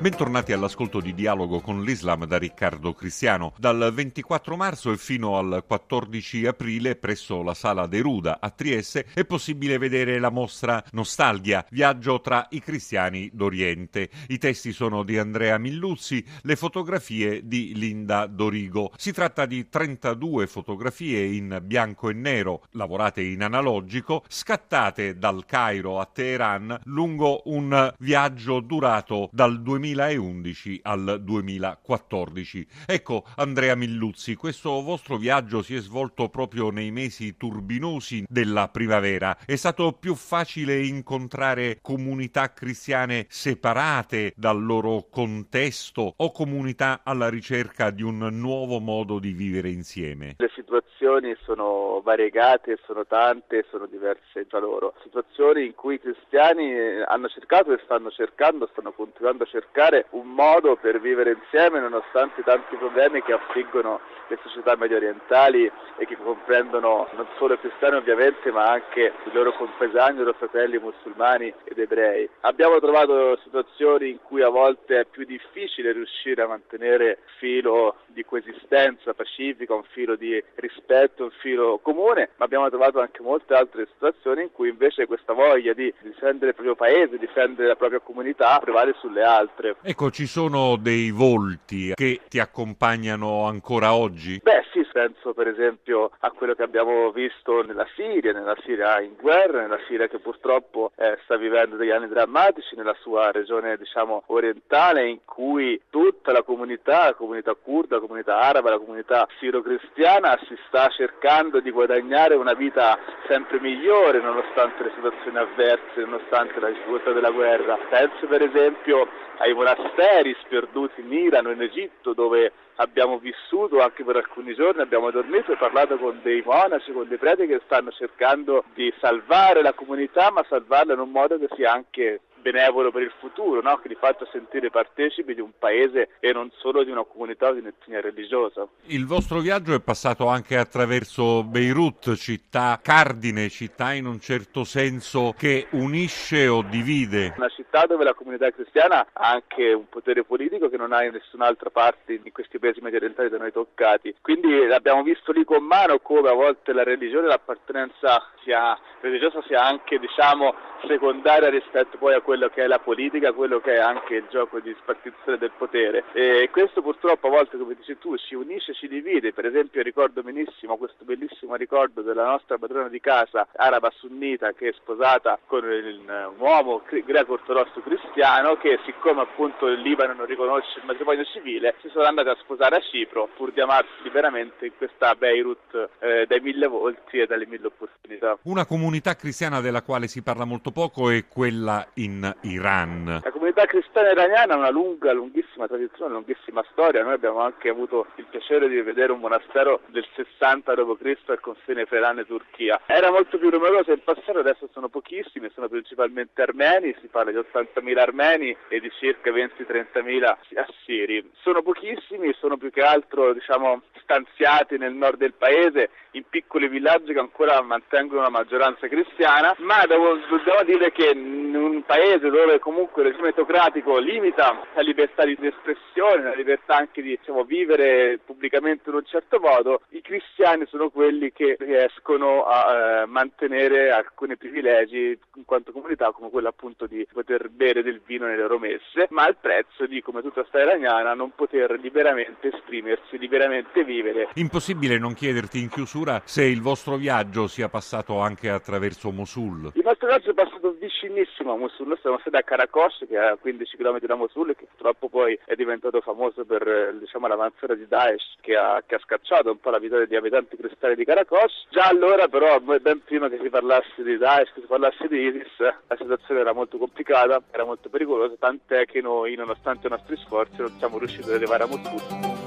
Bentornati all'ascolto di Dialogo con l'Islam da Riccardo Cristiano. Dal 24 marzo e fino al 14 aprile presso la Sala Deruda a Trieste è possibile vedere la mostra Nostalgia, viaggio tra i cristiani d'Oriente. I testi sono di Andrea Milluzzi, le fotografie di Linda Dorigo. Si tratta di 32 fotografie in bianco e nero, lavorate in analogico, scattate dal Cairo a Teheran lungo un viaggio durato dal 2000 2011 al 2014. Ecco, Andrea Milluzzi, questo vostro viaggio si è svolto proprio nei mesi turbinosi della primavera. È stato più facile incontrare comunità cristiane separate dal loro contesto o comunità alla ricerca di un nuovo modo di vivere insieme? Le situazioni sono variegate, sono tante, sono diverse tra loro. Situazioni in cui i cristiani hanno cercato e stanno cercando, stanno continuando a cercare cercare un modo per vivere insieme nonostante tanti problemi che affliggono le società medio orientali e che comprendono non solo i cristiani ovviamente ma anche i loro compesani, i loro fratelli musulmani ed ebrei. Abbiamo trovato situazioni in cui a volte è più difficile riuscire a mantenere filo di coesistenza pacifica, un filo di rispetto, un filo comune, ma abbiamo trovato anche molte altre situazioni in cui invece questa voglia di difendere il proprio paese, difendere la propria comunità prevale sulle altre. Ecco, ci sono dei volti che ti accompagnano ancora oggi? Beh, penso per esempio a quello che abbiamo visto nella Siria, nella Siria in guerra, nella Siria che purtroppo eh, sta vivendo degli anni drammatici, nella sua regione diciamo orientale in cui tutta la comunità, la comunità kurda, la comunità araba, la comunità siro-cristiana si sta cercando di guadagnare una vita sempre migliore nonostante le situazioni avverse, nonostante la difficoltà della guerra. Penso per esempio ai monasteri sperduti in Iran o in Egitto dove abbiamo vissuto anche per alcuni giorni, abbiamo dormito e parlato con dei monaci, con dei preti che stanno cercando di salvare la comunità ma salvarla in un modo che sia anche benevolo per il futuro, no? che li faccia sentire partecipi di un paese e non solo di una comunità di un'etnia religiosa. Il vostro viaggio è passato anche attraverso Beirut, città cardine, città in un certo senso che unisce o divide. Una città dove la comunità cristiana ha anche un potere politico che non ha in nessun'altra parte di questi paesi medio orientali da noi toccati. Quindi abbiamo visto lì con mano come a volte la religione l'appartenenza sia religiosa sia anche diciamo secondaria rispetto poi a quello che è la politica, quello che è anche il gioco di spartizione del potere. E questo purtroppo a volte, come dici tu, ci unisce, ci divide. Per esempio ricordo benissimo questo bellissimo ricordo della nostra padrona di casa, araba sunnita, che è sposata con un uomo greco ortodosso cristiano che siccome appunto il Libano non riconosce il matrimonio civile, si sono andati a sposare a Cipro pur di amarsi liberamente in questa Beirut eh, dai mille volti e dalle mille opportunità. Una comunità cristiana della quale si parla molto poco è quella in Iran. La comunità cristiana iraniana ha una lunga, lunghissima tradizione, una lunghissima storia. Noi abbiamo anche avuto il piacere di vedere un monastero del 60 d.C. al confine fra Iran e Turchia. Era molto più numerosa in passato, adesso sono pochissimi, sono principalmente armeni, si parla di 80.000 armeni e di circa 20-30.000 assiri. Sono pochissimi, sono più che altro diciamo, stanziati nel nord del paese, in piccoli villaggi che ancora mantengono una maggioranza cristiana, ma devo, devo dire che in un paese dove comunque il regime autocratico limita la libertà di espressione, la libertà anche di diciamo, vivere pubblicamente in un certo modo, i cristiani sono quelli che riescono a eh, mantenere alcuni privilegi in quanto comunità, come quello appunto di poter bere del vino nelle loro messe, ma al prezzo di, come tutta sta iraniana, non poter liberamente esprimersi, liberamente vivere. Impossibile non chiederti in chiusura se il vostro viaggio sia passato anche attraverso Mosul. Il nostro viaggio è passato vicinissimo a Mosul, noi siamo stati a Karakosh che è a 15 km da Mosul e che purtroppo poi è diventato famoso per eh, diciamo, l'avanzata di Daesh che ha, che ha scacciato un po' la vita degli abitanti cristiani di Karakosh. Già allora però, ben prima che si parlasse di Daesh, che si parlasse di ISIS, la situazione era molto complicata, era molto pericolosa, tant'è che noi nonostante i nostri sforzi non siamo riusciti ad arrivare a Mosul.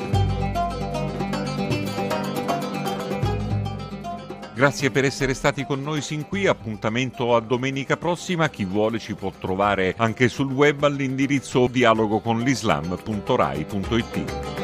Grazie per essere stati con noi sin qui, appuntamento a domenica prossima, chi vuole ci può trovare anche sul web all'indirizzo dialogoconlislam.rai.it.